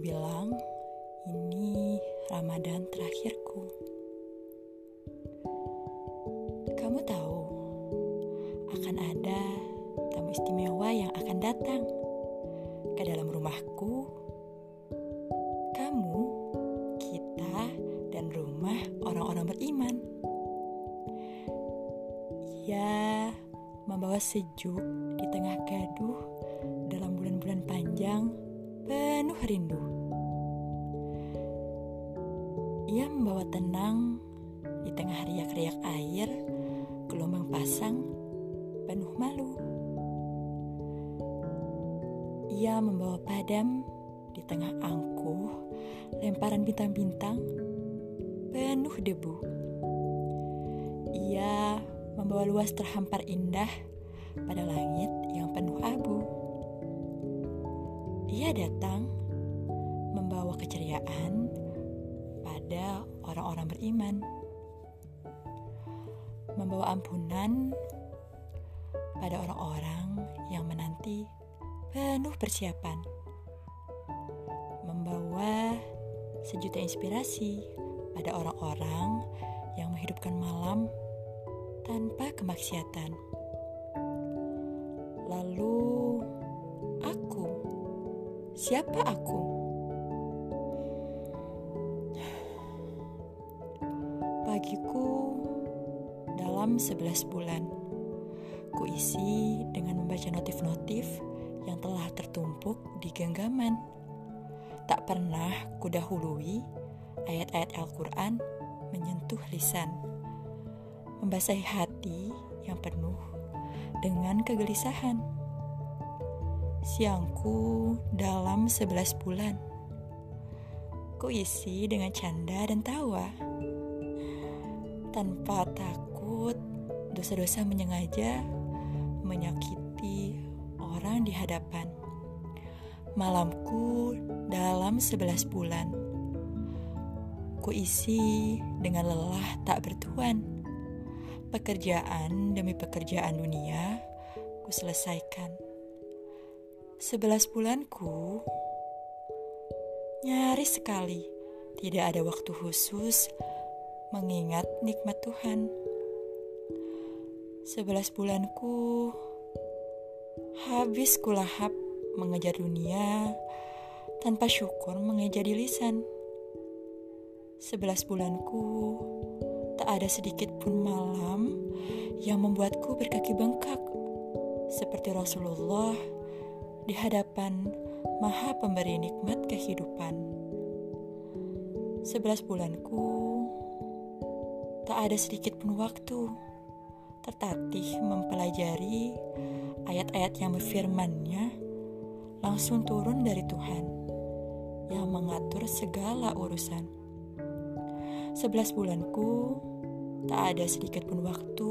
bilang ini Ramadan terakhirku. Kamu tahu akan ada tamu istimewa yang akan datang ke dalam rumahku. Kamu, kita, dan rumah orang-orang beriman. Ia membawa sejuk di tengah gaduh panjang penuh rindu. Ia membawa tenang di tengah riak-riak air, gelombang pasang, penuh malu. Ia membawa padam di tengah angkuh, lemparan bintang-bintang, penuh debu. Ia membawa luas terhampar indah pada langit Datang membawa keceriaan pada orang-orang beriman, membawa ampunan pada orang-orang yang menanti penuh persiapan, membawa sejuta inspirasi pada orang-orang yang menghidupkan malam tanpa kemaksiatan. Lalu, siapa aku? Pagiku dalam 11 bulan Kuisi dengan membaca notif-notif yang telah tertumpuk di genggaman Tak pernah kudahului ayat-ayat Al-Quran menyentuh lisan Membasahi hati yang penuh dengan kegelisahan Siangku dalam 11 bulan Kuisi dengan canda dan tawa tanpa takut dosa-dosa menyengaja menyakiti orang di hadapan. Malamku dalam sebelas bulan, ku isi dengan lelah tak bertuan. Pekerjaan demi pekerjaan dunia ku selesaikan. Sebelas bulanku? Nyaris sekali. Tidak ada waktu khusus mengingat nikmat Tuhan. Sebelas bulanku? Habis kulahap mengejar dunia tanpa syukur mengejar di lisan. Sebelas bulanku? Tak ada sedikit pun malam yang membuatku berkaki bengkak. Seperti Rasulullah di hadapan Maha Pemberi nikmat kehidupan. Sebelas bulanku Tak ada sedikit pun waktu tertatih mempelajari ayat-ayat yang berfirmannya langsung turun dari Tuhan yang mengatur segala urusan. Sebelas bulanku, tak ada sedikit pun waktu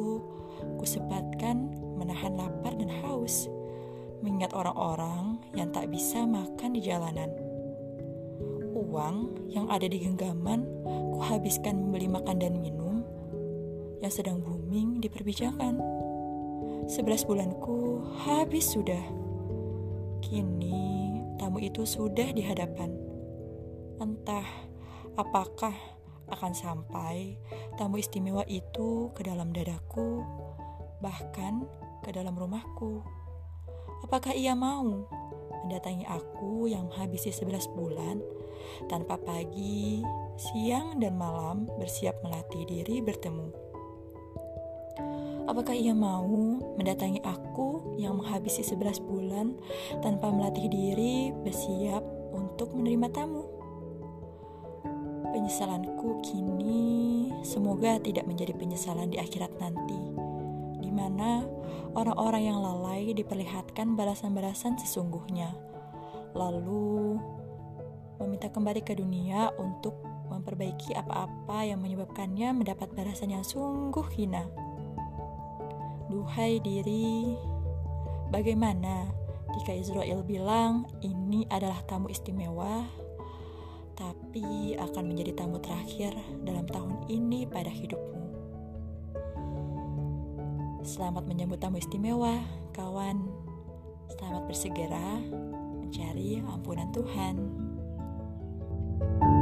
kusempatkan menahan lapar dan haus, mengingat orang-orang yang tak bisa makan di jalanan. Uang yang ada di genggaman kuhabiskan membeli makan dan minum yang sedang booming diperbincangkan. Sebelas bulanku habis sudah. Kini tamu itu sudah di hadapan. Entah apakah akan sampai tamu istimewa itu ke dalam dadaku, bahkan ke dalam rumahku. Apakah ia mau mendatangi aku yang menghabisi sebelas bulan tanpa pagi, siang, dan malam bersiap melatih diri bertemu? Apakah ia mau mendatangi aku yang menghabisi 11 bulan tanpa melatih diri bersiap untuk menerima tamu? Penyesalanku kini semoga tidak menjadi penyesalan di akhirat nanti, mana orang-orang yang lalai diperlihatkan balasan-balasan sesungguhnya, lalu meminta kembali ke dunia untuk memperbaiki apa-apa yang menyebabkannya mendapat balasan yang sungguh hina. Duhai diri, bagaimana jika Israel bilang ini adalah tamu istimewa, tapi akan menjadi tamu terakhir dalam tahun ini pada hidupmu? Selamat menyambut tamu istimewa, kawan. Selamat bersegera mencari ampunan Tuhan. you.